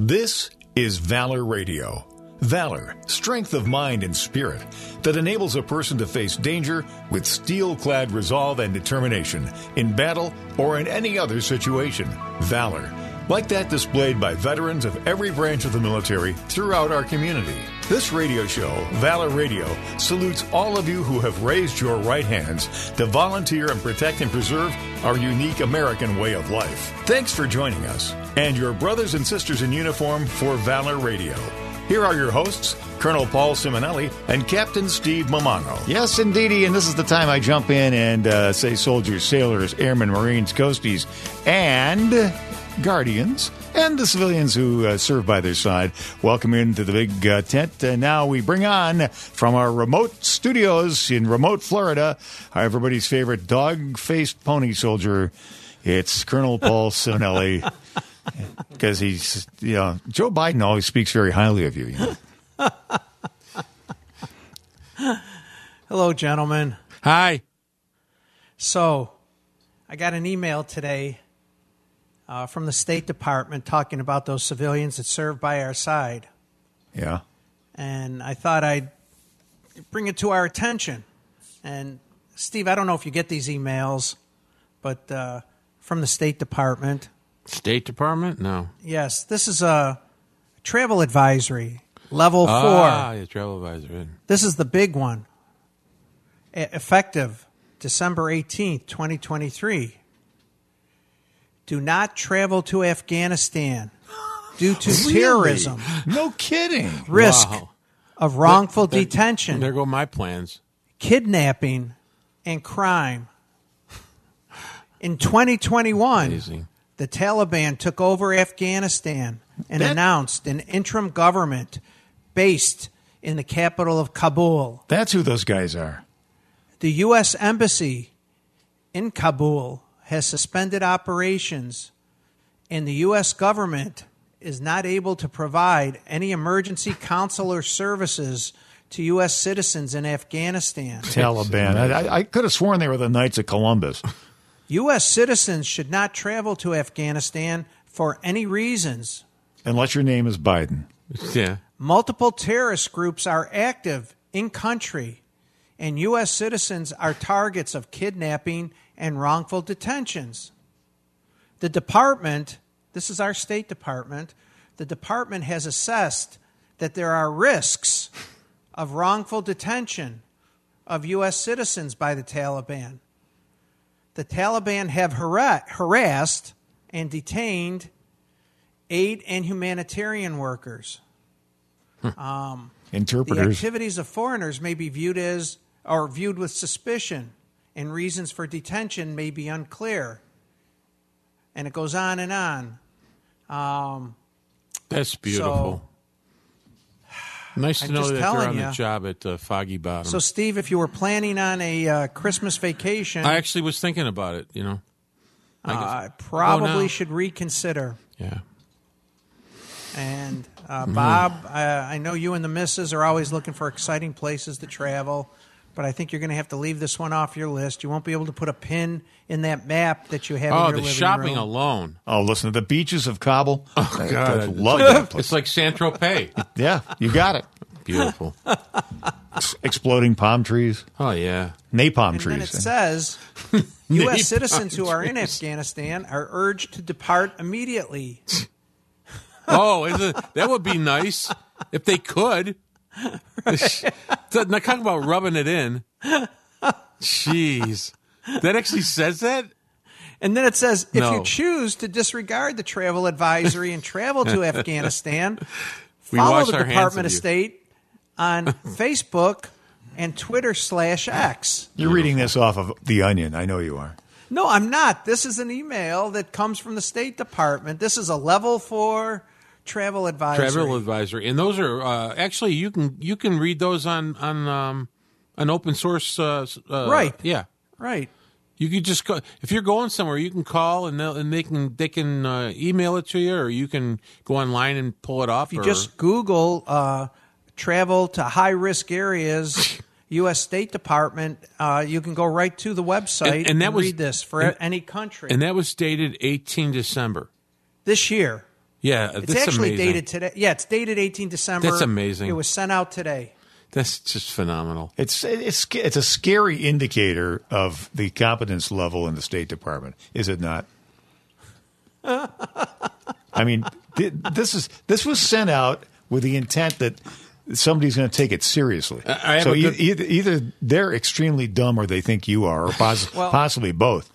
This is Valor Radio. Valor, strength of mind and spirit that enables a person to face danger with steel clad resolve and determination in battle or in any other situation. Valor, like that displayed by veterans of every branch of the military throughout our community. This radio show, Valor Radio, salutes all of you who have raised your right hands to volunteer and protect and preserve our unique American way of life. Thanks for joining us and your brothers and sisters in uniform for Valor Radio. Here are your hosts, Colonel Paul Simonelli and Captain Steve Mamango. Yes, indeedy, and this is the time I jump in and uh, say soldiers, sailors, airmen, marines, coasties, and guardians, and the civilians who uh, serve by their side. Welcome into the big uh, tent. Uh, now we bring on from our remote studios in remote Florida, everybody's favorite dog-faced pony soldier. It's Colonel Paul Simonelli. Because he's, you know, Joe Biden always speaks very highly of you. you know? Hello, gentlemen. Hi. So, I got an email today uh, from the State Department talking about those civilians that serve by our side. Yeah. And I thought I'd bring it to our attention. And, Steve, I don't know if you get these emails, but uh, from the State Department. State Department? No. Yes, this is a travel advisory, level four. Ah, yeah, travel advisor. This is the big one. E- Effective December 18th, 2023. Do not travel to Afghanistan due to terrorism, No kidding. risk Wow. of wrongful There- detention, There go my plans. kidnapping, and crime. In 2021, Amazing. the Taliban took over Afghanistan and That- announced an interim government based in the capital of Kabul. That's who those guys are. The U.S. Embassy in Kabul has suspended operations, and the U.S. government is not able to provide any emergency consular services to U.S. citizens in Afghanistan. Taliban. I, I, I could have sworn they were the Knights of Columbus. U.S. citizens should not travel to Afghanistan for any reasons. Unless your name is Biden. Yeah. Multiple terrorist groups are active in country, and U.S. citizens are targets of kidnapping and wrongful detentions. The department, this is our State Department, the department has assessed that there are risks of wrongful detention of U.S. citizens by the Taliban. The Taliban have hara- harassed and detained aid and humanitarian workers. Um, the Interpreters. activities of foreigners may be viewed as or viewed with suspicion, and reasons for detention may be unclear. And it goes on and on. Um, That's beautiful. nice to I'm know that they're telling on ya. the job at uh, Foggy Bottom. so, Steve, if you were planning on a uh, Christmas vacation, I actually was thinking about it, you know. I uh, probably should reconsider. Yeah. And uh, Mm-hmm. Bob, uh, I know you and the missus are always looking for exciting places to travel, but I think you're going to have to leave this one off your list. You won't be able to put a pin in that map that you have in Oh, your the living shopping room. alone. oh, listen to the beaches of Kabul. Oh, God. love that place. It's like San Tropez. Yeah, you got it. Beautiful. Exploding palm trees, Oh, yeah. napalm trees. And then it says U.S. citizens who are in. Afghanistan are urged to depart immediately. Oh, is it, that would be nice if they could. Now, talk about rubbing it in. Jeez. That actually says that? And then it says if No. you choose to disregard the travel advisory and travel to Afghanistan, We follow wash the our Department of of you. State on Facebook and Twitter slash X. You're reading this off of The Onion. I know you are. No, I'm not. This is an email that comes from the State Department. This is a level four travel advisory. Travel advisory, and those are uh, actually you can you can read those on on um, an open source. Uh, uh, Right. Yeah. right. You could just go if you're going somewhere. You can call and they'll, and they can they can uh, email it to you, or you can go online and pull it off. If you or, just Google uh, travel to high risk areas, U.S. State Department, uh, you can go right to the website And- and, and that was- read this for and- any country and that was dated 18 December. this year. Yeah, It's that's actually amazing. dated today. Yeah, it's dated 18 December. That's amazing. It was sent out today. That's just phenomenal. It's it's it's a scary indicator of the competence level in the State Department, is it not? I mean, th- this is this was sent out with the intent that somebody's going to take it seriously. I have so a good- e- either, either they're extremely dumb or they think you are, or poss- Well- possibly both.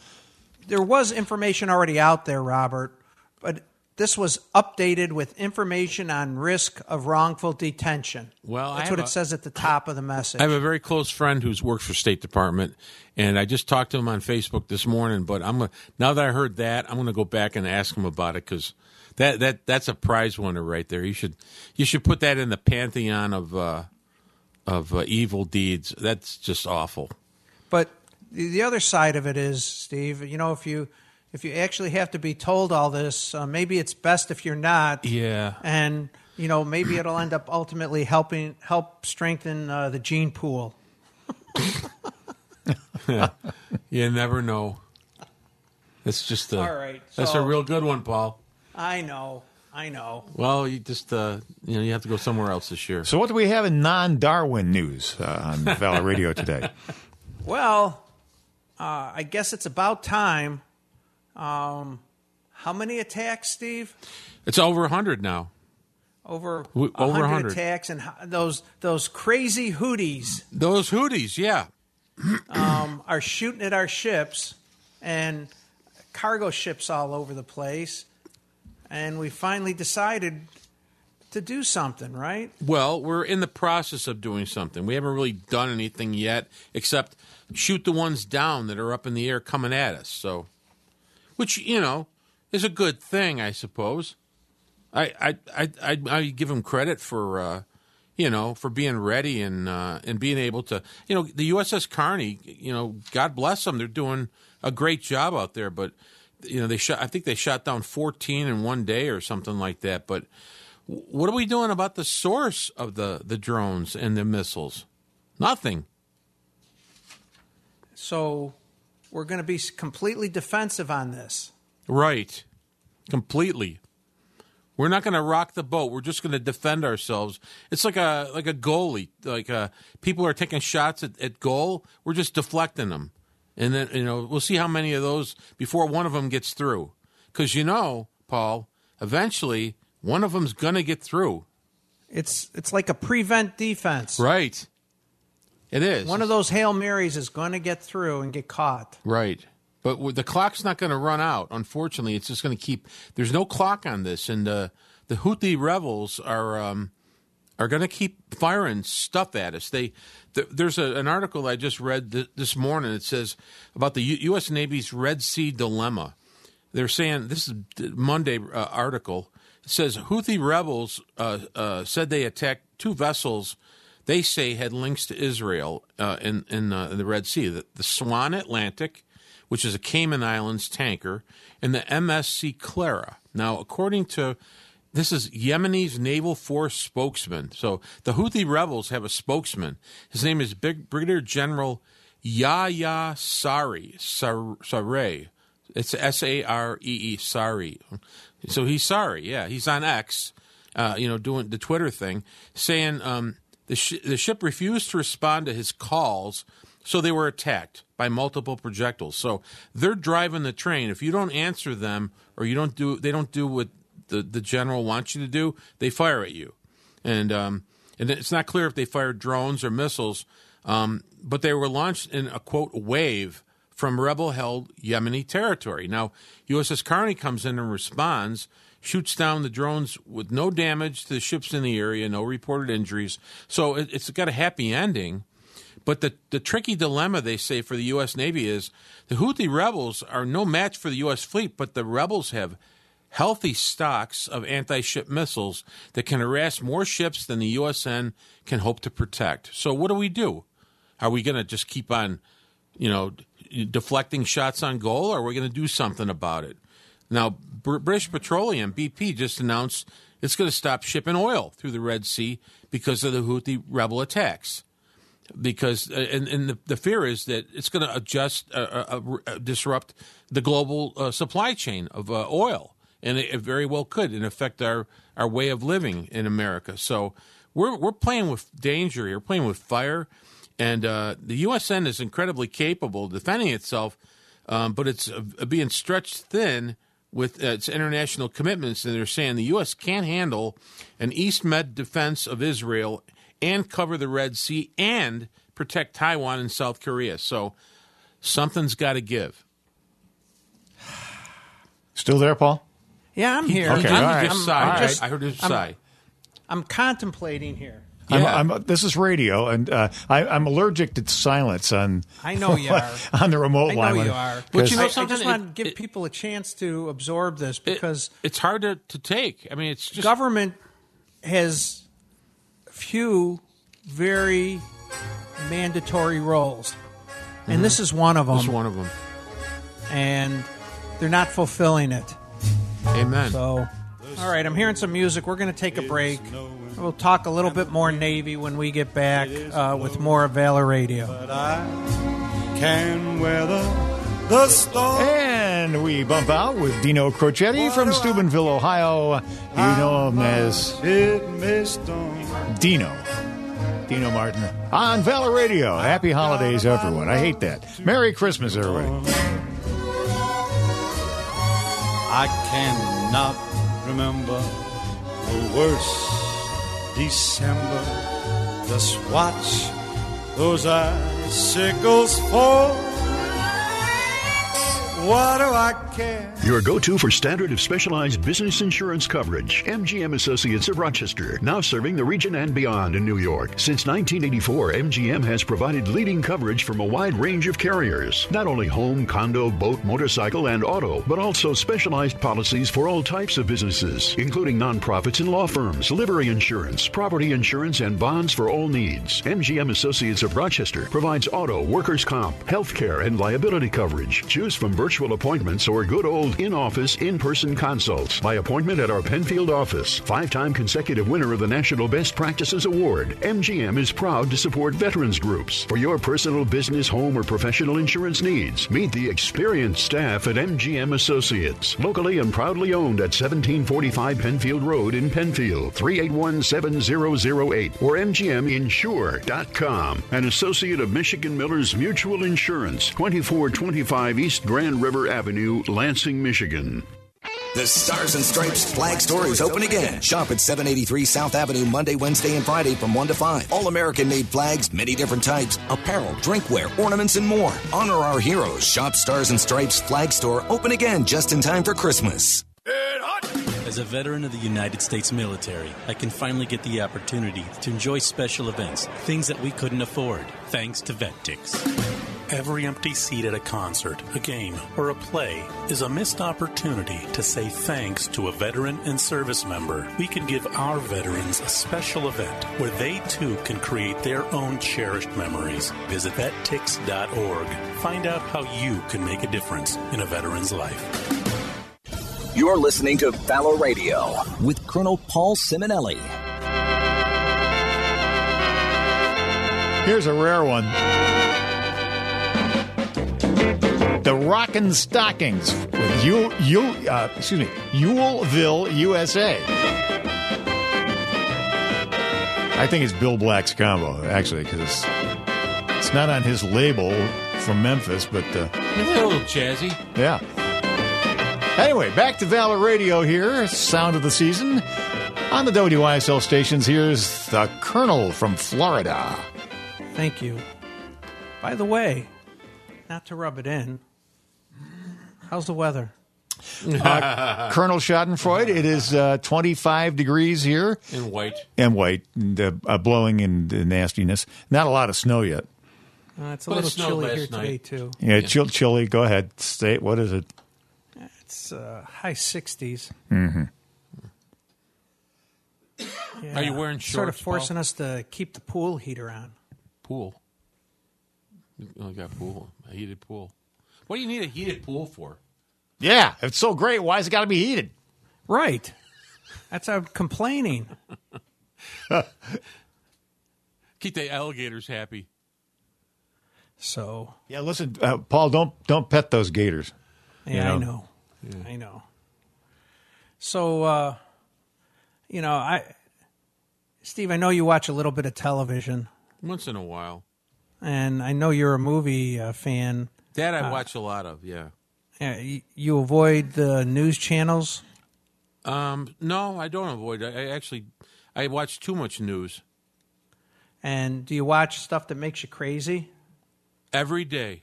There was information already out there, Robert, but this was updated with information on risk of wrongful detention. Well, that's what a- it says at the top of the message. I have a very close friend who's works for State Department, and I just talked to him on Facebook this morning. But I'm gonna, now that I heard that, I'm going to go back and ask him about it because that that that's a prize winner right there. You should you should put that in the pantheon of uh, of uh, evil deeds. That's just awful. But the the other side of it is, Steve, you know, if you if you actually have to be told all this, uh, maybe it's best if you're not. Yeah. And you know, maybe it'll end up ultimately helping help strengthen uh, the gene pool. yeah. You never know. That's just a All right, That's a real good one, Paul. I know, I know. Well, you just uh, you know you have to go somewhere else this year. So, what do we have in non-Darwin news uh, on Valor Radio today? Well, uh, I guess it's about time. Um, how many attacks, Steve? It's over hundred now. Over over 100 100. attacks, and those those crazy Houthis Those Houthis, yeah. um, are shooting at our ships and cargo ships all over the place. And we finally decided to do something, right? Well, we're in the process of doing something. We haven't really done anything yet, except shoot the ones down that are up in the air coming at us. So, which you know is a good thing, I suppose. I I I I, give them credit for uh, you know for being ready and uh, and being able to you know the USS Carney. You know, God bless them. They're doing a great job out there, but you know they shot. I think they shot down fourteen in one day or something like that. But what are we doing about the source of the, the drones and the missiles? Nothing. So we're going to be completely defensive on this. Right. Completely. We're not going to rock the boat. We're just going to defend ourselves. It's like a like a goalie. Like uh, people are taking shots at, at goal. We're just deflecting them, and then you know we'll see how many of those before one of them gets through. Because you know, Paul, eventually one of them's going to get through. It's it's like a prevent defense. Right. It is. One of those Hail Marys is going to get through and get caught. Right. But the clock's not going to run out. Unfortunately, it's just going to keep. There's no clock on this, and uh, the Houthi rebels are um, are going to keep firing stuff at us. They th- there's a, an article I just read th- this morning. It says about the U- U.S. Navy's Red Sea dilemma. They're saying this is a Monday uh, article. It says Houthi rebels uh, uh, said they attacked two vessels they say had links to Israel uh, in in, uh, the Red Sea. The, the Swan Atlantic, which is a Cayman Islands tanker, and the MSC Clara. Now, according to this is Yemeni's naval force spokesman. So the Houthi rebels have a spokesman. His name is Big Brigadier General Yahya Saree Sar- It's S A R E E Saree. So he's sorry. Yeah, he's on X. Uh, you know, doing the Twitter thing, saying um, the sh- the ship refused to respond to his calls, so they were attacked by multiple projectiles. So they're driving the train. If you don't answer them or you don't do, they don't do what the the general wants you to do. They fire at you, and um, and it's not clear if they fired drones or missiles, um, but they were launched in a quote wave from rebel held Yemeni territory. Now, USS Carney comes in and responds, shoots down the drones with no damage to the ships in the area, no reported injuries. So it, it's got a happy ending. But the, the tricky dilemma, they say, for the U.S. Navy is the Houthi rebels are no match for the U.S. fleet, but the rebels have healthy stocks of anti ship missiles that can harass more ships than the USN can hope to protect. So, what do we do? Are we going to just keep on, you know, deflecting shots on goal, or are we going to do something about it? Now, British Petroleum, BP, just announced it's going to stop shipping oil through the Red Sea because of the Houthi rebel attacks. Because uh, and, and the, the fear is that it's going to adjust, uh, uh, uh, disrupt the global uh, supply chain of uh, oil, and it, it very well could and affect our our way of living in America. So we're we're playing with danger here, playing with fire, and uh, the USN is incredibly capable defending itself, um, but it's uh, being stretched thin with uh, its international commitments, and they're saying the U.S. can't handle an East Med defense of Israel and cover the Red Sea and protect Taiwan and South Korea. So something's got to give. Still there, Paul? Yeah, I'm here. Okay, I'm, right. just I'm- sighed. I'm just- I heard him I'm- sigh. I'm contemplating here. Yeah. I'm, I'm, this is radio, and uh, I, I'm allergic to silence on. I know you are. on the remote line. I know line. you when- are. But you know I, I something? just want to give it- people a chance to absorb this It- because it's hard to, to take. I mean, it's just government has few very mandatory roles, and this is one of them. this is one of them. and they're not fulfilling it. Amen. So, all right, I'm hearing some music. We're going to take a break. We'll talk a little bit more Navy when we get back uh, with more of Valor Radio. But I can weather the storm. And we bump out with Dino Crocetti from Steubenville, Ohio. You know him as It may storm. Dino. Dino Martin on Valor Radio. Happy holidays, everyone. I hate that. Merry Christmas, everybody. I cannot remember the worst December. Just watch those icicles fall. What do I care? Your go to for standard of specialized business insurance coverage. MGM Associates of Rochester, now serving the region and beyond in New York. Since 1984, MGM has provided leading coverage from a wide range of carriers. Not only home, condo, boat, motorcycle, and auto, but also specialized policies for all types of businesses, including nonprofits and law firms, livery insurance, property insurance, and bonds for all needs. MGM Associates of Rochester provides auto, workers' comp, health care, and liability coverage. Choose from virtual appointments or good old in office, in person consults by appointment at our Penfield office. Five time consecutive winner of the National Best Practices Award, MGM is proud to support veterans groups. For your personal, business, home, or professional insurance needs, meet the experienced staff at MGM Associates. Locally and proudly owned at 1745 Penfield Road in Penfield, 381 7008 or MGMInsure.com. An associate of Michigan Millers Mutual Insurance, 2425 East Grand River Avenue, Lansing, Michigan. The Stars and Stripes flag store is open again. Shop at 783 South Avenue Monday, Wednesday, and Friday from 1 to 5. All American made flags, many different types, apparel, drinkware, ornaments, and more. Honor our heroes. Shop Stars and Stripes flag store open again just in time for Christmas. As a veteran of the United States military, I can finally get the opportunity to enjoy special events, things that we couldn't afford, thanks to VetTix. Every empty seat at a concert, a game, or a play is a missed opportunity to say thanks to a veteran and service member. We can give our veterans a special event where they too can create their own cherished memories. Visit vettix.org. Find out how you can make a difference in a veteran's life. You're listening to Valor Radio with Colonel Paul Simonelli. Here's a rare one. The Rockin' Stockings with Yule, Yule, uh, excuse me, Yuleville, USA. I think it's Bill Black's combo, actually, because it's not on his label from Memphis, but uh, It's a little jazzy. yeah. Anyway, back to Valor Radio here, sound of the season. On the WYSL stations, here's the Colonel from Florida. Thank you. By the way, not to rub it in, how's the weather? Colonel Schadenfreude, it is uh, 25 degrees here In white. and white, and, uh, uh, blowing and uh, nastiness. Not a lot of snow yet. Uh, it's a But little snowed chilly last here night. today too. Yeah, chill, chilly. Go ahead. State. What is it? It's uh, high 60s. Mm-hmm. Yeah. Are you wearing Sort of forcing Paul? us to keep the pool heater on. Pool. You only got pool. A heated pool. What do you need a heated pool for? Yeah, it's so great. Why Why's it got to be heated? Right. That's how I'm complaining. Keep the alligators happy. So Yeah, listen, uh, Paul. Don't don't pet those gators. yeah, know. I know. I know. So, uh, you know, I, Steve, I know you watch a little bit of television, Once in a while. and I know you're a movie uh, fan. That I watch a lot of, yeah. You, you avoid the news channels. Um, no, I don't avoid. I, I actually, I watch too much news And do you watch stuff that makes you crazy? every day.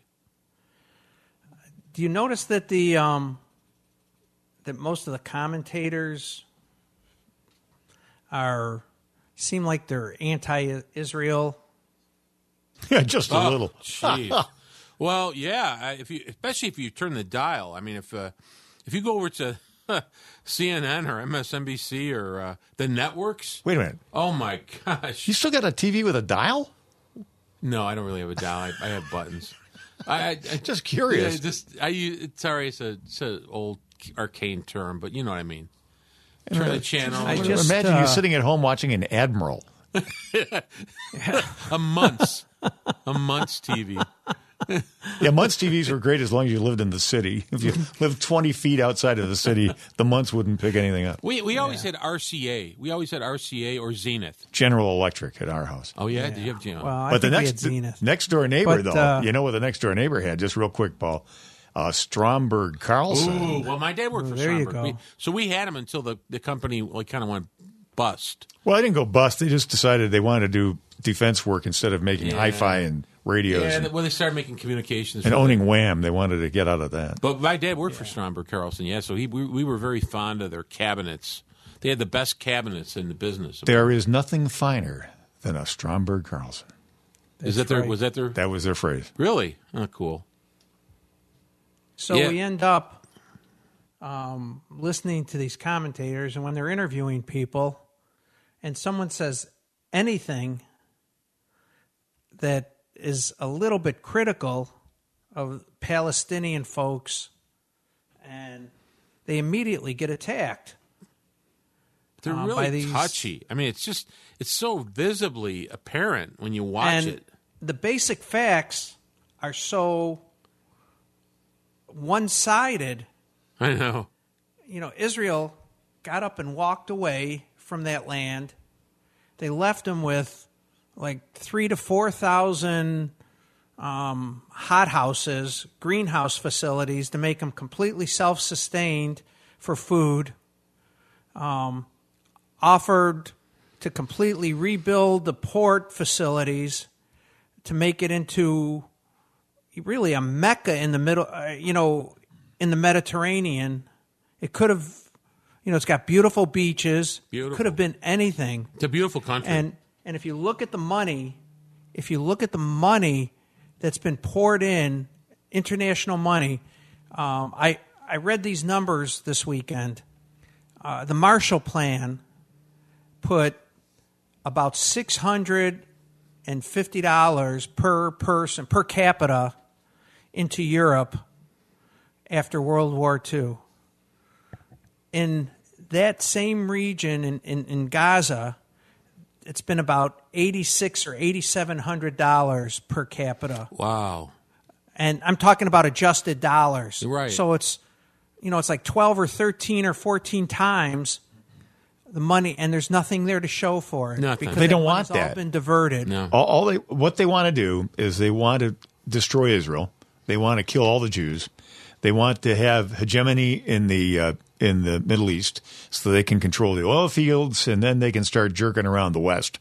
Do you notice that the um, that most of the commentators are seem like they're anti-Israel? Yeah, just a Oh, little. Jeez. well, yeah. If you, especially if you turn the dial. I mean, if uh, if you go over to CNN or MSNBC or uh, the networks. Wait a minute. Oh my gosh! You still got a TV with a dial? No, I don't really have a dial. I, I have buttons. I, I, Just curious. Yeah, just I. Sorry, it's a it's an old arcane term, but you know what I mean. Turn the channel. I just, Imagine uh, you sitting at home watching an admiral. a Muntz a Muntz TV. Yeah, Muntz TVs were great as long as you lived in the city. If you lived 20 feet outside of the city, the Muntz wouldn't pick anything up. We we always had RCA. We always had RCA or Zenith. General Electric at our house. Oh yeah, did you have General? Well, I but the think we next had Zenith. next door neighbor, But, though, uh, you know what the next door neighbor had? Just real quick, Paul. Uh, Stromberg Carlson. Ooh, well, my dad worked Ooh, for there you Stromberg. go. We- so we had him until the, the company like kind of went bust. Well, I didn't go bust. They just decided they wanted to do defense work instead of making Yeah. hi-fi and radios Yeah, and, well, they started making communications and for owning WHAM. They wanted to get out of that. But my dad worked for Stromberg Carlson, yeah. So he we, we were very fond of their cabinets. They had the best cabinets in the business. There is nothing finer than a Stromberg Carlson. Is that their right. was that their That was their phrase. really? Oh, cool. So Yeah. we end up um, listening to these commentators, and when they're interviewing people, and someone says anything that is a little bit critical of Palestinian folks, and they immediately get attacked. They're um, by really these- touchy. I mean, it's just it's so visibly apparent when you watch and it. the basic facts are so one-sided I know. you know, Israel got up and walked away from that land. They left them with like three to four thousand um, hothouses, greenhouse facilities to make them completely self-sustained for food. Um, offered to completely rebuild the port facilities to make it into really a mecca in the middle, uh, you know, in the Mediterranean. It could have, you know, it's got beautiful beaches. Beautiful. Could have been anything. It's a beautiful country. And and if you look at the money, if you look at the money that's been poured in, international money, um, I I read these numbers this weekend. Uh, the Marshall Plan put about six hundred and fifty dollars per person per capita into Europe after World War II. In that same region in, in, in Gaza, it's been about eighty six or eighty seven hundred dollars per capita, wow. and I'm talking about adjusted dollars. Right. So it's you know it's like twelve or thirteen or fourteen times the money, and there's nothing there to show for it. Nothing. because They don't want money's all that. been diverted. No. All, all they what they want to do is they want to destroy Israel. They want to kill all the Jews. They want to have hegemony in the uh, in the Middle East, so they can control the oil fields, and then they can start jerking around the West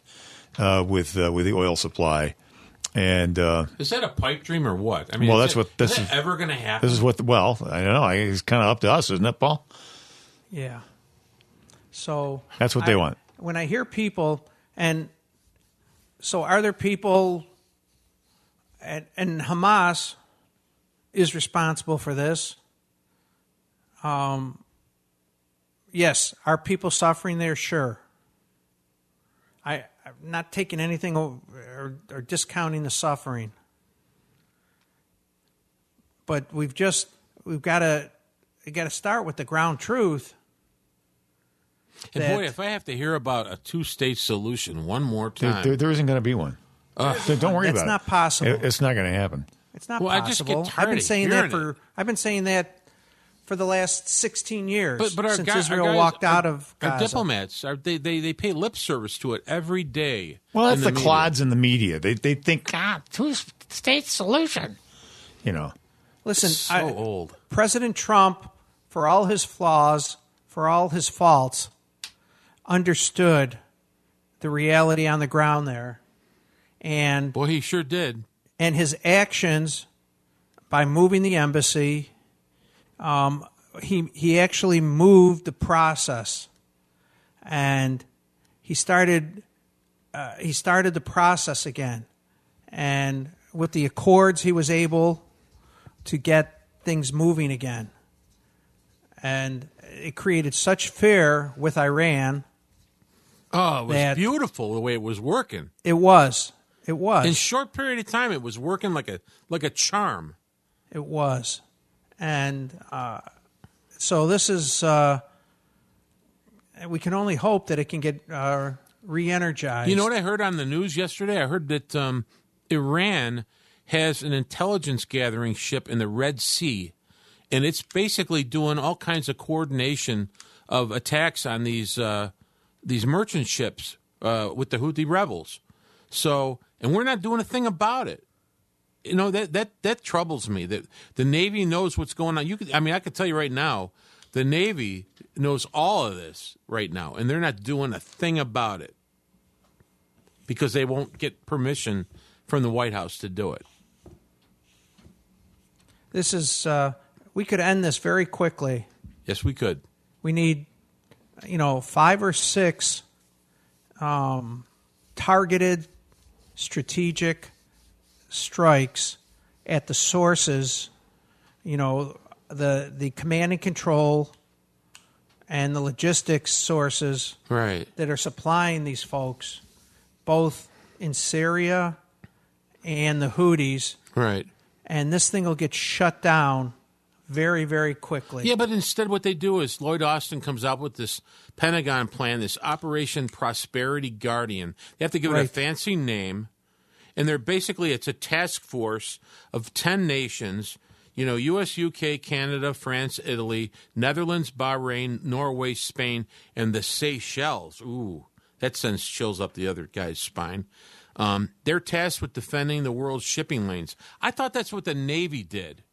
uh, with uh, with the oil supply. And uh, Is that a pipe dream or what? I mean, Well, that's it- what this is. is- ever going to happen? this is what well, I don't know. It's kind of up to us, isn't it, Paul? Yeah. So That's what they want. When I hear people, and so are there people, and, and Hamas is responsible for this. Um, yes, are people suffering there? Sure. I, I'm not taking anything o- or, or discounting the suffering, but we've just we've got to we got to start with the ground truth. and boy, if I have to hear about a two-state solution one more time, there, there isn't going to be one. So don't worry about it. It's not possible. It- It's not going to happen. It's not Well, I possible. just get tired I've been saying that hearing for I've been saying that for the last 16 years But but our since guy- our Israel guys- walked our- out of our diplomats are they, they they pay lip service to it every day. Well, that's in the, clods in the media. They they think ah, two state solution. You know, Listen, So I- old. President Trump, for all his flaws, for all his faults, understood the reality on the ground there, and Boy, he sure did. and his actions by moving the embassy, um, he he actually moved the process, and he started uh, he started the process again, and with the accords, he was able to get things moving again, and it created such fear with Iran. Oh, it was beautiful the way it was working. It was, it was. In short period of time, it was working like a like a charm. It was, and uh, so this is. Uh, we can only hope that it can get uh, re-energized. You know what I heard on the news yesterday? I heard that um, Iran has an intelligence gathering ship in the Red Sea, and it's basically doing all kinds of coordination of attacks on these uh, these merchant ships uh, with the Houthi rebels. So, and we're not doing a thing about it. You know that that that troubles me. That the Navy knows what's going on. You, could, I mean, I could tell you right now, the Navy knows all of this right now, and they're not doing a thing about it because they won't get permission from the White House to do it. This is. Uh, we could end this very quickly. Yes, we could. We need, you know, five or six um, targeted, strategic strikes at the sources. You know, the the command and control and the logistics sources Right. that are supplying these folks, both in Syria and the Houthis, Right. and this thing will get shut down very, very quickly. Yeah, but instead, what they do is Lloyd Austin comes out with this Pentagon plan, this Operation Prosperity Guardian. They have to give it a fancy name, and they're basically it's a task force of ten nations. You know, U.S., U.K., Canada, France, Italy, Netherlands, Bahrain, Norway, Spain, and the Seychelles. Ooh, that sends chills up the other guy's spine. Um, they're tasked with defending the world's shipping lanes. I thought that's what the Navy did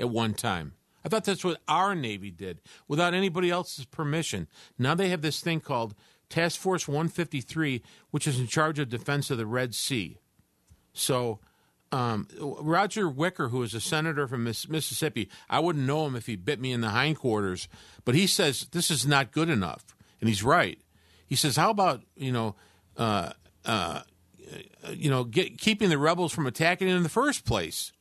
at one time. I thought that's what our Navy did without anybody else's permission. Now they have this thing called Task Force 153, which is in charge of defense of the Red Sea. So, um, Roger Wicker, who is a senator from Miss- Mississippi, I wouldn't know him if he bit me in the hindquarters, but he says this is not good enough, and he's right. He says, "How about you know, uh, uh, you know, get, keeping the rebels from attacking in the first place?"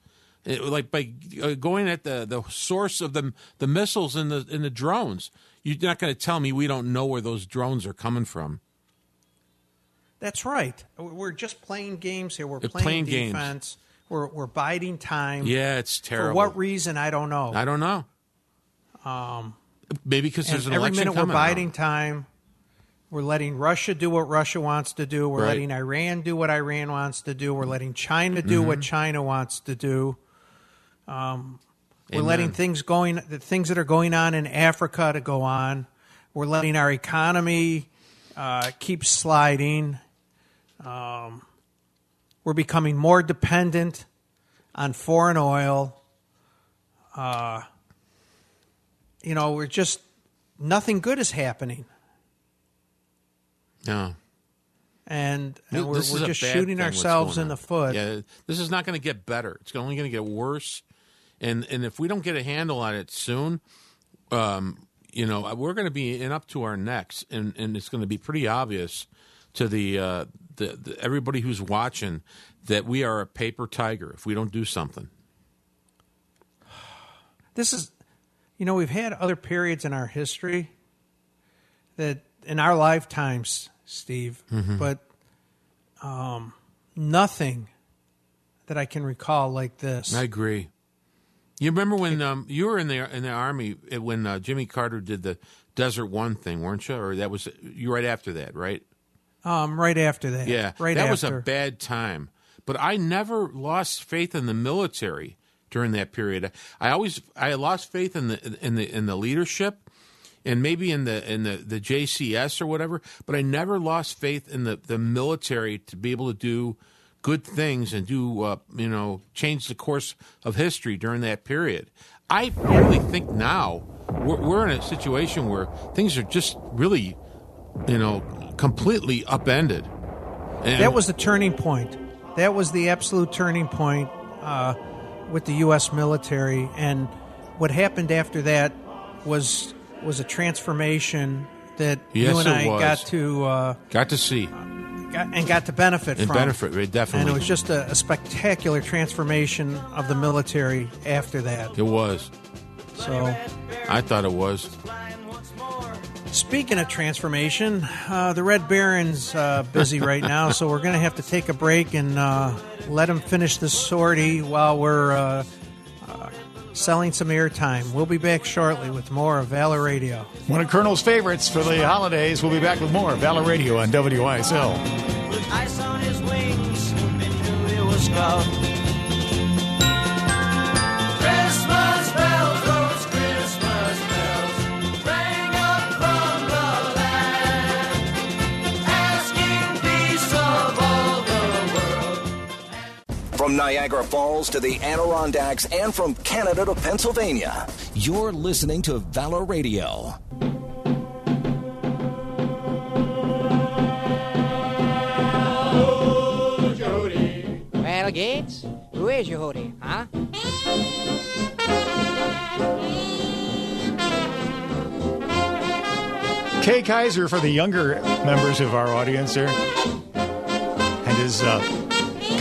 It- like by uh, going at the, the source of the the missiles and the and the drones. You're not going to tell me we don't know where those drones are coming from. That's right. We're just playing games here. We're They're playing, playing games. defense. We're we're biding time. Yeah, it's terrible. For what reason? I don't know. I don't know. Um, maybe because there's an every election minute we're biding out. time. We're letting Russia do what Russia wants to do. We're Right. letting Iran do what Iran wants to do. We're letting China do what Mm-hmm. China wants to do. Um, we're Amen. letting things going, the things that are going on in Africa to go on. We're letting our economy uh, keep sliding. Um, we're becoming more dependent on foreign oil. Uh, you know, we're just nothing good is happening, No. and, and we're, we're just shooting ourselves in the foot. Yeah, this is not going to get better. It's only going to get worse. And and if we don't get a handle on it soon, um, you know, we're going to be in up to our necks, and, and it's going to be pretty obvious to the, uh, the, the everybody who's watching that we are a paper tiger if we don't do something. this is you know we've had other periods in our history that in our lifetimes steve Mm-hmm. but um, nothing that i can recall like this I agree. You remember when um, you were in the in the army uh, when uh, Jimmy Carter did the Desert One thing, weren't you? Or that was you right after that, right? Um, right after that Yeah, right that after was a bad time. But I never lost faith in the military during that period. I always I lost faith in the in the in the leadership and maybe in the in the, the JCS or whatever, but I never lost faith in the, the military to be able to do good things and do uh, you know change the course of history during that period. I really think now we're, we're in a situation where things are just really you know completely upended. And that was the turning point. That was the absolute turning point uh, with the U.S. military, and what happened after that was was a transformation that Yes, you and I was. got to uh, got to see got, and got to benefit and from. benefit definitely. And it was just a, a spectacular transformation of the military after that. it was. So, I thought it was. Speaking of transformation, uh, the Red Baron's uh, busy right now, so we're going to have to take a break and uh, let him finish the sortie while we're uh, uh, selling some airtime. We'll be back shortly with more of Valor Radio. One of Colonel's favorites for the holidays. We'll be back with more Valor Radio on WYSL. From Niagara Falls to the Adirondacks and from Canada to Pennsylvania, you're listening to Valor Radio. Well, Gates, who is your hoodie, huh? Kay Kyser for the younger members of our audience here. And his uh,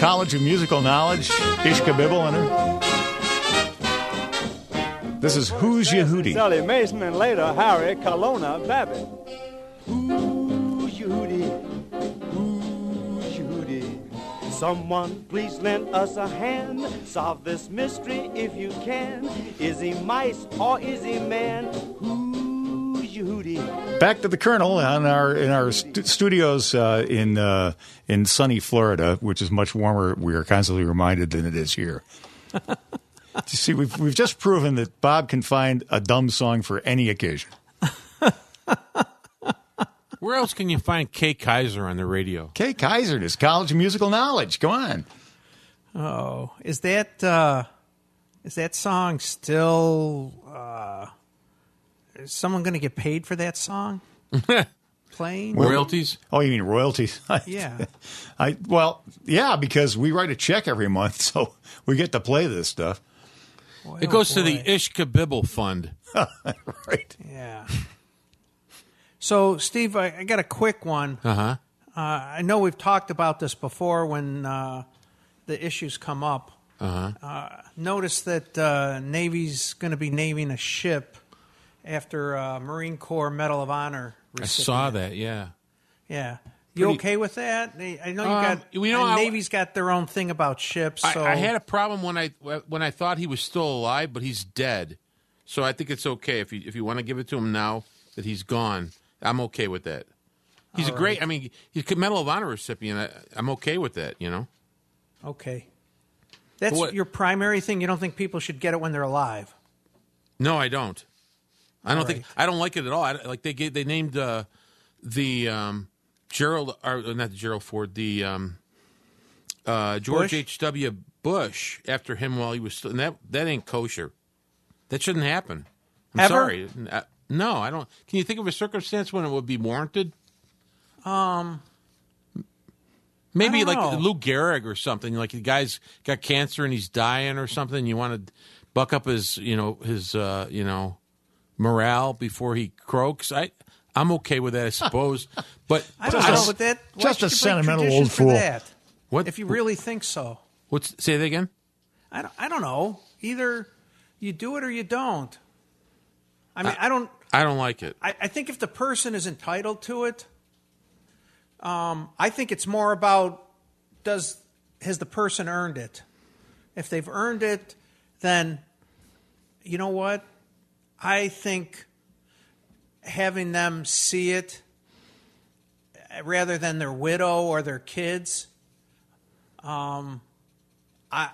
College of Musical Knowledge, Ish Kabibble in her. This is Who's Yehudi? Sally Mason and later Harry Colonna Babbitt. Who's Yehudi? Who's Yehudi? Someone please lend us a hand. Solve this mystery if you can. Is he mice or is he man? Who's Yehudi? Back to the Colonel on our in our stu- studios uh, in uh, in sunny Florida, which is much warmer. We are constantly reminded than it is here. you see, we've we've just proven that Bob can find a dumb song for any occasion. Where else can you find Kay Kyser on the radio? Kay Kyser, is College of Musical Knowledge. Come on. Oh, is that uh, is that song still? Is someone going to get paid for that song? Playing Royalties? Oh, you mean royalties? Yeah. I well, yeah, because we write a check every month, so we get to play this stuff. It goes to the Ish Kabibble Fund. right. Yeah. So, Steve, I, I got a quick one. Uh-huh. Uh, I know we've talked about this before when uh, the issues come up. Uh-huh. Uh, notice that uh, Navy's going to be naming a ship after uh, Marine Corps Medal of Honor. I saw that, yeah. Yeah. You Pretty- okay with that? I know you Um, got. you know, and I- Navy's got their own thing about ships. So I, I had a problem when I when I thought he was still alive, but he's dead. So I think it's okay if you if you want to give it to him now that he's gone. I'm okay with that. He's a great. I mean, he's a Medal of Honor recipient. I, I'm okay with that. You know. okay. That's What- your primary thing. You don't think people should get it when they're alive? No, I don't. I don't think I don't like it at all. I, like they gave, they named uh, the um, Gerald or not the Gerald Ford the um, uh, George H W Bush after him while he was still. And that that ain't kosher. That shouldn't happen. I'm Ever? sorry. Uh, No, I don't. Can you think of a circumstance when it would be warranted? Um, Maybe like know. Lou Gehrig or something. Like the guy's got cancer and he's dying or something. You want to buck up his, you know, his, uh, you know, morale before he croaks. I, I'm okay with that, I suppose. But I don't Just a- know, but that why just should a you break sentimental tradition old for fool. That? What- if you really think so? what's say that again? I don't, I don't know. Either you do it or you don't. I mean, I don't. I don't like it. I, I think if the person is entitled to it, um, I think it's more about does has the person earned it? If they've earned it, then you know what? I think having them see it rather than their widow or their kids, um, I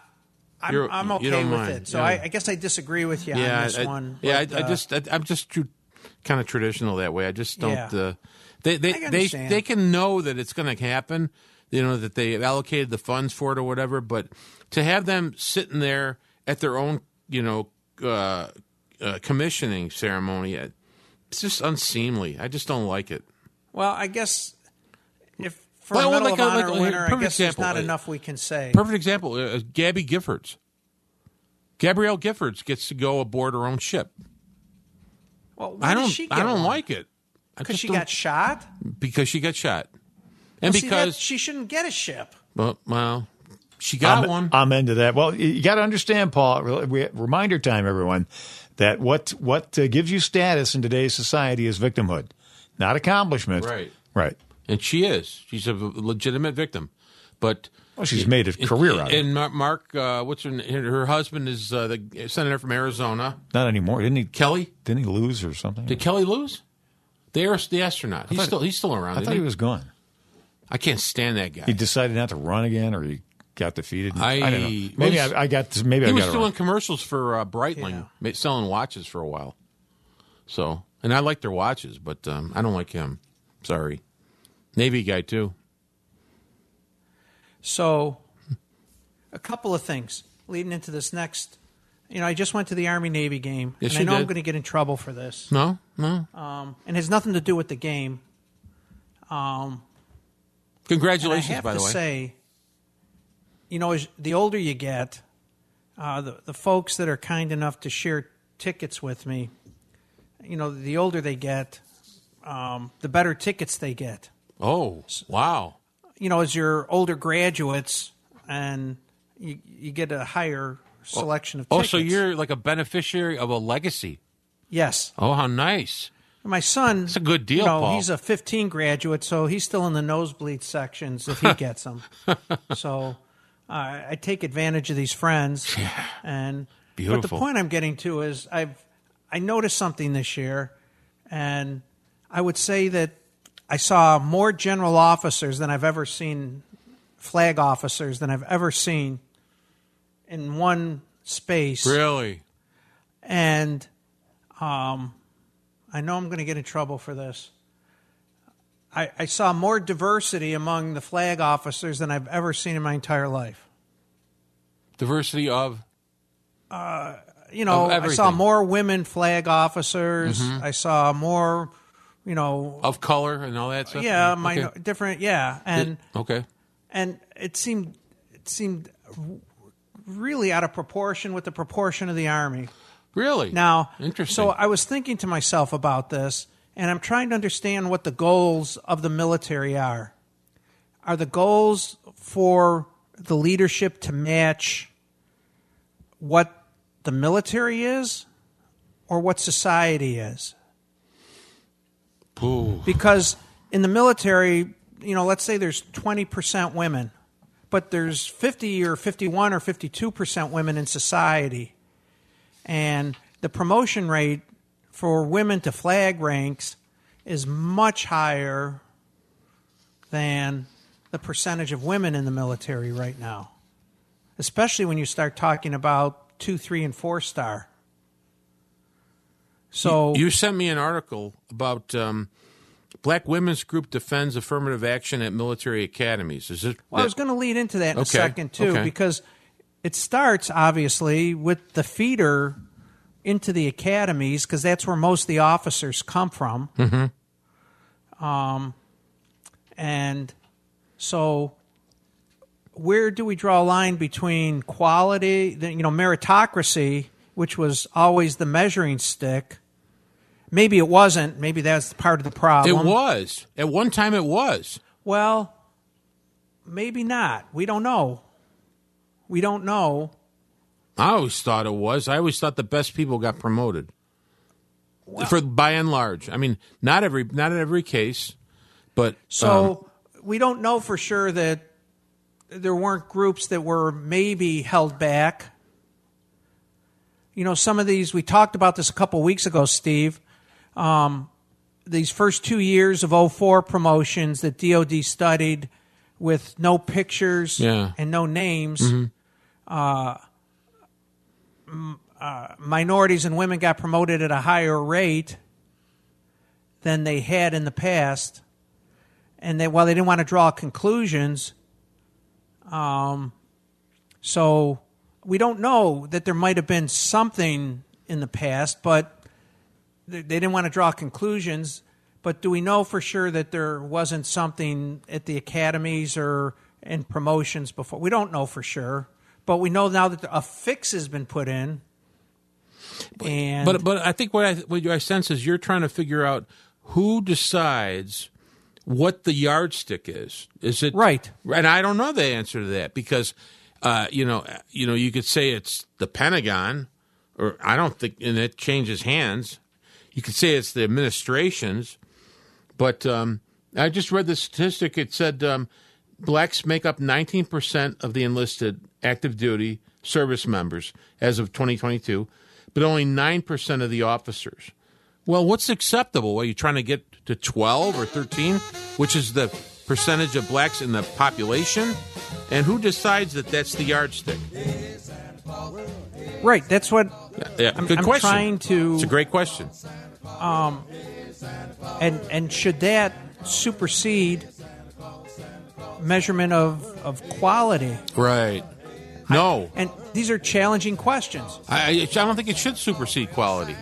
I'm, I'm okay with mind. it. So Yeah. I, I guess I disagree with you on this I, one. Yeah, but, I, I uh, just I, I'm just too kind of traditional that way. I just don't. Yeah. Uh, they they I they they can know that it's going to happen. You know that they allocated the funds for it or whatever. But to have them sitting there at their own you know uh, uh, commissioning ceremony, uh, it's just unseemly. I just don't like it. Well, I guess if for Well, a Medal like of a- Honor like a- winner, I perfect guess there's not Uh, enough we can say. Perfect example: uh, Gabby Giffords. Gabrielle Giffords gets to go aboard her own ship. Well, why I don't. she I don't one? like it. Because she got shot. because she got shot, and Well, see, that- because she shouldn't get a ship. well, well, she got I'm, one. I'm into that. Well, you- you got to understand, Paul. re- re- Reminder time, everyone, that what what uh, gives you status in today's society is victimhood, not accomplishment. Right. Right. and she is. She's a legitimate victim, but Well, she's made a career out of it. And Mark, uh, what's her? Her husband is uh, the senator from Arizona. Not anymore. Didn't he? Kelly. Didn't he lose or something? Did Kelly lose? The, aer- the astronaut. He's thought- still he's still around. I thought he was gone. I can't stand that guy. He decided not to run again, or he got defeated. I- don't know. Maybe he's- I, I got. Maybe he I was got it doing wrong. commercials for uh, Breitling, ma- selling watches for a while. So, and I like their watches, but um, I don't like him. Sorry, Navy guy too. So, a couple of things leading into this next. You know, I just went to the Army Navy game, Yes, and I you know I'm going to get in trouble for this. No, no. Um, and it has nothing to do with the game. Um, Congratulations, and I have by to the way. say, you know, as the older you get, uh, the the folks that are kind enough to share tickets with me, you know, the older they get, um, the better tickets they get. oh, wow. You know, as you're older graduates, and you you get a higher selection of tickets. Oh, so you're like a beneficiary of a legacy. yes. Oh, how nice. My son, It's a good deal, You know, Paul. he's a 15 graduate, so he's still in the nosebleed sections if he gets them. so uh, I take advantage of these friends. And but the point I'm getting to is I've I noticed something this year, and I would say that I saw more general officers than I've ever seen, flag officers than I've ever seen in one space Really? and um, I know I'm going to get in trouble for this. I, I saw more diversity among the flag officers than I've ever seen in my entire life. Diversity of You know, I saw more women flag officers. Mhm. I saw more, you know, of color and all that stuff. yeah, Okay. minor, different, yeah, and okay. and it seemed it seemed really out of proportion with the proportion of the army. Really? Now, Interesting. So I was thinking to myself about this, and I'm trying to understand what the goals of the military are. Are the goals for the leadership to match what the military is or what society is? Ooh. Because in the military, you know, let's say there's 20% women, but there's 50 or 51 or 52% women in society. And the promotion rate for women to flag ranks is much higher than the percentage of women in the military right now, especially when you start talking about two, three, and four star. So you sent me an article about um, Black Women's Group defends affirmative action at military academies. Is it? Well, I was going to lead into that in a second too, okay. because it starts obviously with the feeder into the academies, because that's where most of the officers come from. Mhm. Um, and so, where do we draw a line between quality, you know, meritocracy, which was always the measuring stick? Maybe it wasn't. Maybe that's part of the problem. It was at one time. It was. Well, maybe not. We don't know. We don't know. I always thought it was. I always thought the best people got promoted. For by and large, I mean, not every not in every case, but So um, we don't know for sure that there weren't groups that were maybe held back. You know, some of these, we talked about this a couple weeks ago, Steve. Um, these first two years of 04 promotions that DOD studied with no pictures Yeah. and no names. Mhm. Uh, uh, minorities and women got promoted at a higher rate than they had in the past, and they while they didn't want to draw conclusions, um, so we don't know that there might have been something in the past, but they, they didn't want to draw conclusions. But do we know for sure that there wasn't something at the academies or in promotions before? We don't know for sure, but we know now that a fix has been put in. And But but I think what I what I sense is you're trying to figure out who decides what the yardstick is. Is it Right. And I don't know the answer to that because uh, you know you know you could say it's the Pentagon, or I don't think, and it changes hands. You could say it's the administrations, but um, I just read the statistic. It said um, blacks make up 19% of the enlisted active duty service members as of 2022, but only 9% of the officers. Well, what's acceptable? Are you trying to get to 12 or 13, which is the percentage of blacks in the population? And who decides that that's the yardstick? right, that's what Yeah, I'm, good I'm question. trying to. It's a great question. Um, and and should that supersede measurement of of quality? Right. No. And these are challenging questions. I, I don't think it should supersede quality.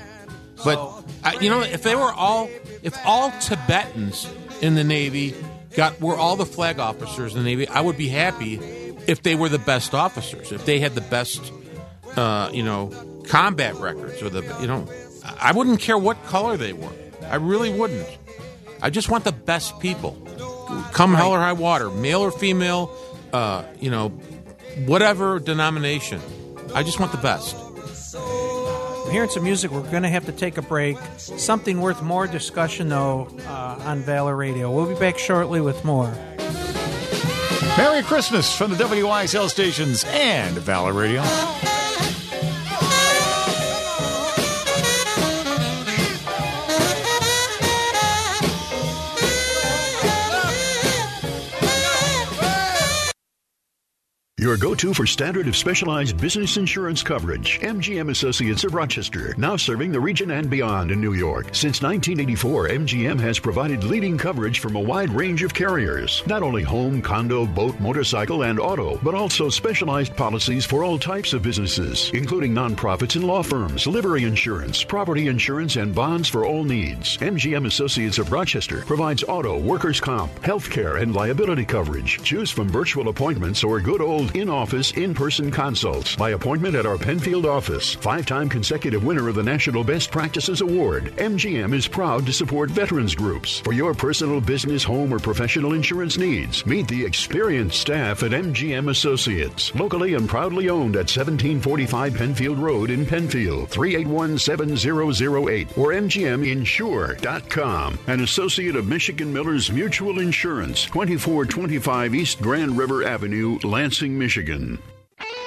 But I, you know, if they were all, if all Tibetans in the Navy got were all the flag officers in the Navy, I would be happy if they were the best officers, if they had the best, uh, you know, combat records or the, you know, I wouldn't care what color they were. I really wouldn't. I just want the best people. Come hell or high water, male or female, uh, you know, whatever denomination. I just want the best. We're hearing some music. We're going to have to take a break. Something worth more discussion, though, uh, on Valor Radio. We'll be back shortly with more. Merry Christmas from the WYSL stations and Valor Radio. Your go-to for standard of specialized business insurance coverage. MGM Associates of Rochester, now serving the region and beyond in New York. Since 1984, MGM has provided leading coverage from a wide range of carriers. Not only home, condo, boat, motorcycle, and auto, but also specialized policies for all types of businesses, including nonprofits and law firms, livery insurance, property insurance, and bonds for all needs. MGM Associates of Rochester provides auto, workers' comp, health care, and liability coverage. Choose from virtual appointments or good old in office, in person consults by appointment at our Penfield office. Five time consecutive winner of the National Best Practices Award. MGM is proud to support veterans groups. For your personal, business, home, or professional insurance needs, meet the experienced staff at MGM Associates. Locally and proudly owned at 1745 Penfield Road in Penfield, 381 7008 or MGMinsure.com. An associate of Michigan Millers Mutual Insurance, 2425 East Grand River Avenue, Lansing, Michigan.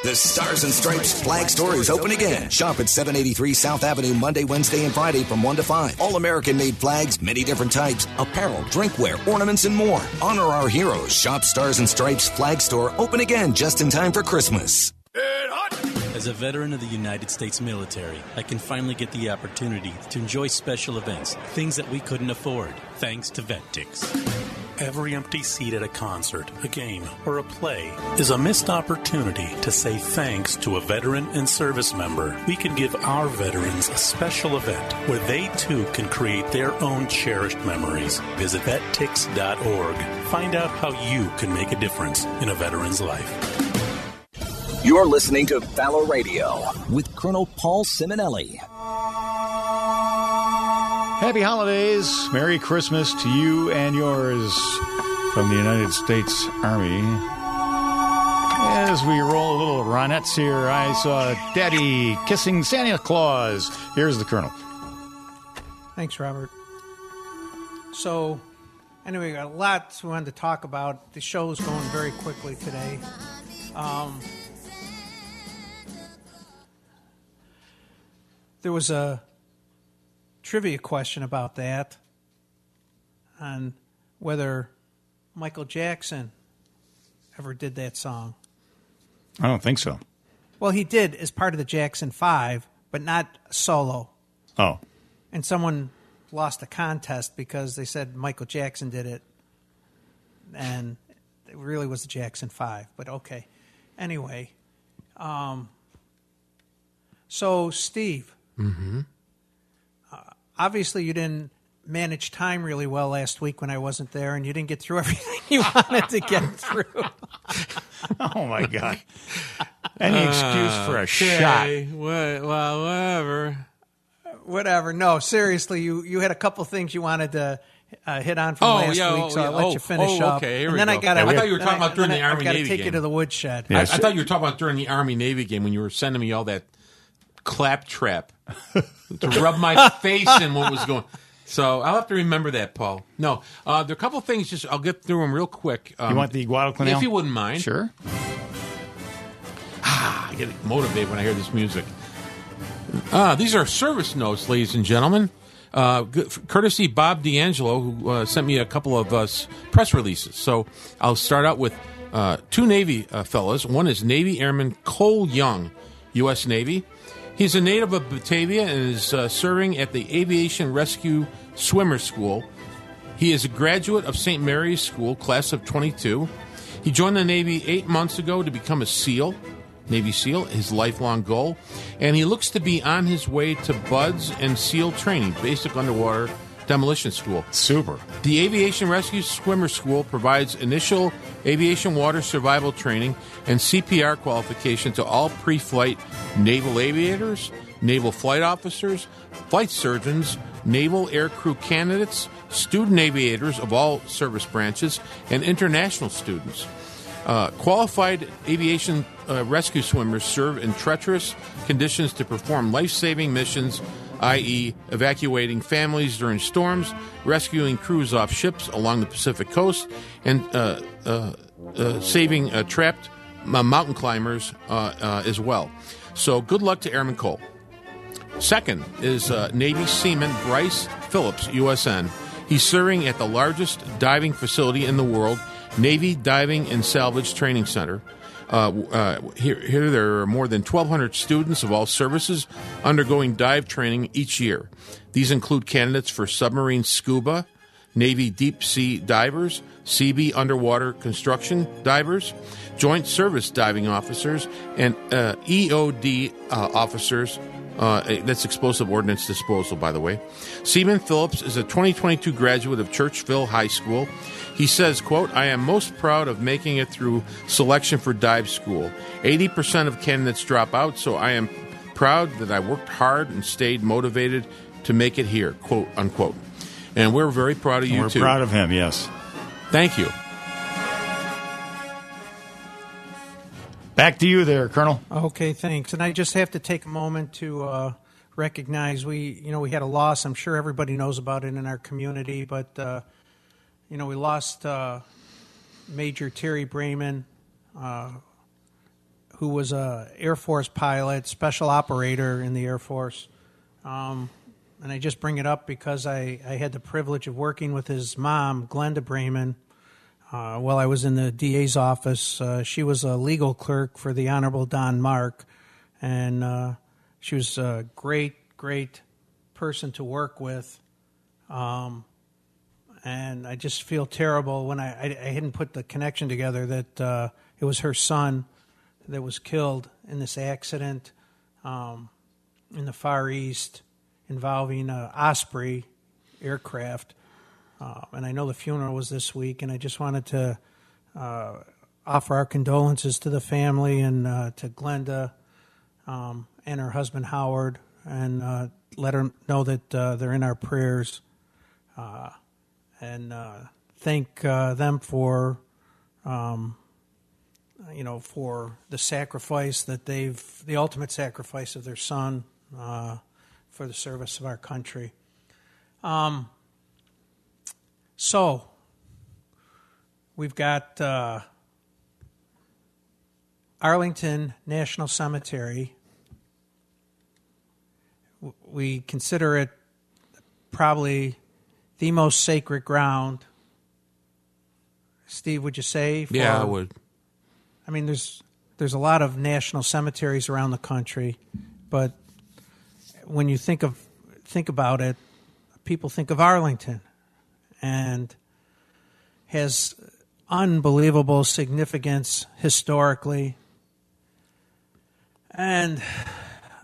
The Stars and Stripes flag store is open again. Shop at 783 South Avenue Monday, Wednesday, and Friday from 1 to 5. All American made flags, many different types, apparel, drinkware, ornaments, and more. Honor our heroes. Shop Stars and Stripes flag store open again just in time for Christmas. As a veteran of the United States military, I can finally get the opportunity to enjoy special events, things that we couldn't afford, thanks to VetTix. Every empty seat at a concert, a game, or a play is a missed opportunity to say thanks to a veteran and service member. We can give our veterans a special event where they too can create their own cherished memories. Visit vettix.org. Find out how you can make a difference in a veteran's life. You're listening to Valor Radio with Colonel Paul Simonelli. Happy holidays. Merry Christmas to you and yours from the United States Army. As we roll a little Ronettes here, I saw Daddy kissing Santa Claus. Here's the Colonel. Thanks, Robert. So, anyway, we got a lot we wanted to talk about. The show's going very quickly today. Um, there was a trivia question about that on whether Michael Jackson ever did that song. I don't think so. Well, he did as part of the Jackson Five, but not solo. Oh, And someone lost a contest because they said Michael Jackson did it, and it really was the Jackson Five. But okay, anyway. Um, so Steve, Mm-hmm. Obviously you didn't manage time really well last week when I wasn't there, and you didn't get through everything you wanted to get through. oh my God! Any excuse for a Okay, shot? What, well, whatever. Whatever. No, seriously, you you had a couple things you wanted to uh, hit on from Oh, last yeah, week, oh, so I'll yeah. let Oh, you finish oh, up. okay, here and we then I go. got. I thought you were talking about during the Army Navy game. I got to take you to the woodshed. I, I thought you were talking about during the Army Navy game when you were sending me all that claptrap to rub my face in what was going. So I'll have to remember that, Paul. No, uh, there are a couple things. Just I'll get through them real quick. Um, you want the Guadalcanal? if you wouldn't mind. Sure. I get motivated when I hear this music. Ah, these are service notes, ladies and gentlemen. Uh, good- courtesy Bob D'Angelo, who uh, sent me a couple of uh, press releases. So I'll start out with uh, two Navy uh, fellas. One is Navy Airman Cole Young, U.S. Navy. He's a native of Batavia and is uh, serving at the Aviation Rescue Swimmer School. He is a graduate of St. Mary's School, class of 22. He joined the Navy eight months ago to become a SEAL, Navy SEAL, his lifelong goal. And he looks to be on his way to BUDS and SEAL training, basic underwater demolition school. Super. The Aviation Rescue Swimmer School provides initial aviation water survival training and CPR qualification to all pre flight naval aviators, naval flight officers, flight surgeons, naval aircrew candidates, student aviators of all service branches, and international students. Uh, qualified aviation uh, rescue swimmers serve in treacherous conditions to perform life saving missions, i.e., evacuating families during storms, rescuing crews off ships along the Pacific coast, and uh, uh, uh, saving uh, trapped uh, mountain climbers uh, as well. So, good luck to Airman Cole. Second is Navy Seaman Bryce Phillips, USN. He's serving at the largest diving facility in the world, Navy Diving and Salvage Training Center. Uh, uh, here, here, there are more than 1,200 students of all services undergoing dive training each year. These include candidates for submarine scuba, Navy deep sea divers, CB underwater construction divers, joint service diving officers, and uh, EOD uh, officers. Uh, that's explosive ordnance disposal, by the way. Seaman Phillips is a 2022 graduate of Churchville High School. He says, quote, I am most proud of making it through selection for dive school. 80% of candidates drop out, so I am proud that I worked hard and stayed motivated to make it here, quote unquote. And we're very proud of you We're too. proud of him. Yes. Thank you. Back to you there, Colonel. Okay, thanks. And I just have to take a moment to uh, recognize we, you know, we had a loss. I'm sure everybody knows about it in our community, but uh, you know, we lost uh, Major Terry Brayman, uh, who was a Air Force pilot, special operator in the Air Force. Um, and I just bring it up because I, I had the privilege of working with his mom, Glenda Brayman, uh, while I was in the DA's office. Uh, she was a legal clerk for the Honorable Don Mark, and uh, she was a great, great person to work with. Um, and I just feel terrible when I, I, I hadn't put the connection together that uh, it was her son that was killed in this accident um, in the Far East involving uh, Osprey aircraft. Uh, and I know the funeral was this week, and I just wanted to uh, offer our condolences to the family and uh, to Glenda um, and her husband Howard, and uh, let her know that uh, they're in our prayers, uh, and thank them for, um, you know, for the sacrifice that they've, the ultimate sacrifice of their son for the service of our country. Um, so, we've got uh, Arlington National Cemetery. We consider it probably the most sacred ground. Steve, would you say? For, Yeah, I would. I mean, there's there's a lot of national cemeteries around the country, but when you think of think about it, people think of Arlington, and has unbelievable significance historically, and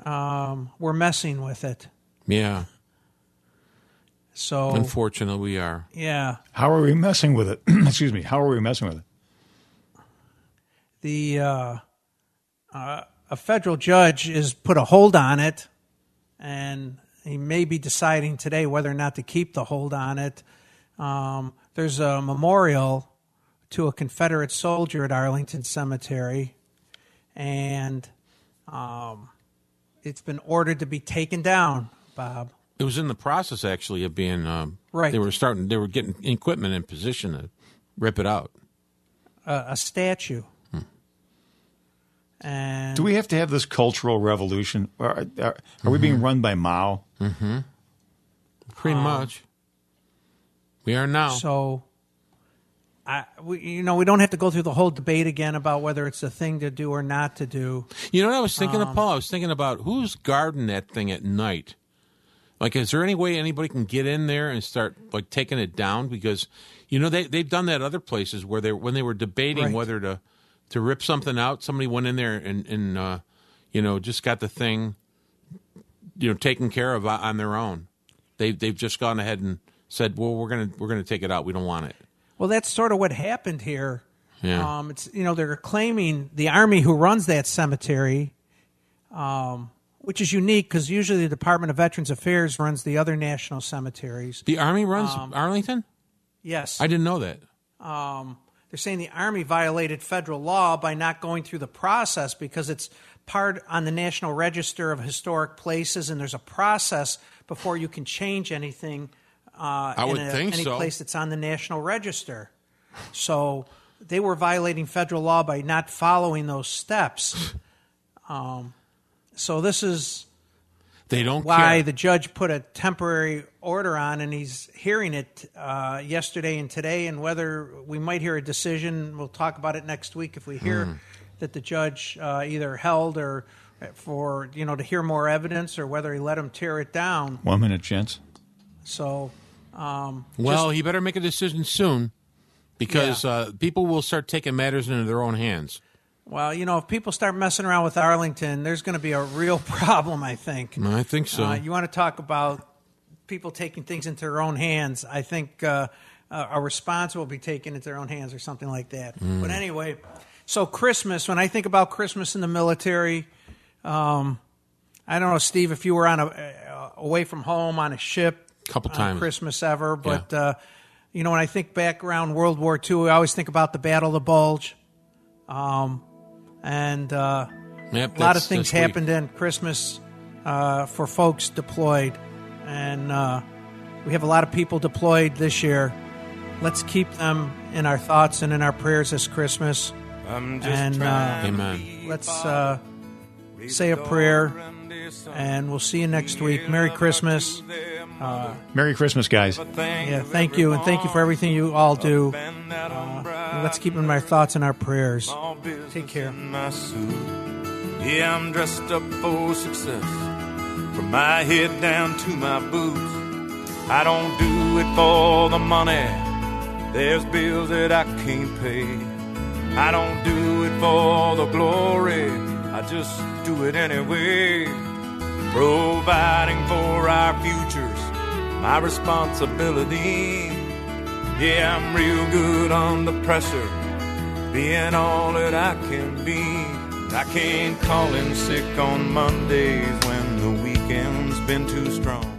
um, we're messing with it. Yeah. So Unfortunately, we are. yeah, How are we messing with it? Excuse me. How are we messing with it? the uh, uh, a federal judge has put a hold on it, and he may be deciding today whether or not to keep the hold on it. Um, there's a memorial to a Confederate soldier at Arlington Cemetery, and um, it's been ordered to be taken down. Bob, It was in the process actually of being. Um, Right. They were starting. They were getting equipment in position to rip it out. a, a statue, and Do we have to have this cultural revolution? Are, are, are we being run by Mao? Mm-hmm. Pretty much. We are now. So, I, we, you know, we don't have to go through the whole debate again about whether it's a thing to do or not to do. You know what I was thinking Um, of, Paul? I was thinking about who's guarding that thing at night. Like, is there any way anybody can get in there and start like taking it down? Because you know they they've done that other places where they when they were debating Right. whether to to rip something out, somebody went in there and and uh, you know just got the thing you know taken care of on their own. They they've just gone ahead and said, well, we're gonna we're gonna take it out. We don't want it. Well, that's sort of what happened here. Yeah. Um, it's you know they're claiming the army who runs that cemetery, um, which is unique because usually the Department of Veterans Affairs runs the other national cemeteries. The army runs Um, Arlington. Yes, I didn't know that. um, they're saying the Army violated federal law by not going through the process because it's part on the National Register of Historic Places, and there's a process before you can change anything uh, I in would a- think any so. place that's on the National Register. So they were violating federal law by not following those steps. Um, so this is They don't why care. the judge put a temporary order on, and he's hearing it uh, yesterday and today. And whether we might hear a decision, we'll talk about it next week if we hear Hmm. that the judge uh, either held or for you know to hear more evidence, or whether he let him tear it down. One minute, gents. So, um, Well, just- he better make a decision soon because uh, people will start taking matters into their own hands. well, you know, if people start messing around with Arlington, there's going to be a real problem. I think. I think so. Uh, you want to talk about people taking things into their own hands? I think uh, uh, a response will be taken into their own hands or something like that. Mm. But anyway, so Christmas. When I think about Christmas in the military, um, I don't know, Steve, if you were on a uh, away from home on a ship, Couple on times. Christmas ever, but uh, you know, when I think back around World War II, I always think about the Battle of the Bulge, um, and. Uh, Yep, a lot of things happened in Christmas uh, for folks deployed, and uh, we have a lot of people deployed this year. Let's keep them in our thoughts and in our prayers this Christmas. I'm just and uh, Amen. let's uh, say a prayer, and we'll see you next week. Merry Christmas. Uh, Merry Christmas, guys. yeah, thank you, and thank you for everything you all do. Uh, let's keep in our thoughts and our prayers. Take care. my suit. Yeah, I'm dressed up for success. From my head down to my boots. I don't do it for the money. There's bills that I can't pay. I don't do it for the glory. I just do it anyway. Providing for our futures, my responsibility. Yeah, I'm real good on the pressure being all that I can be. I can't call in sick on Mondays when the weekend's been too strong.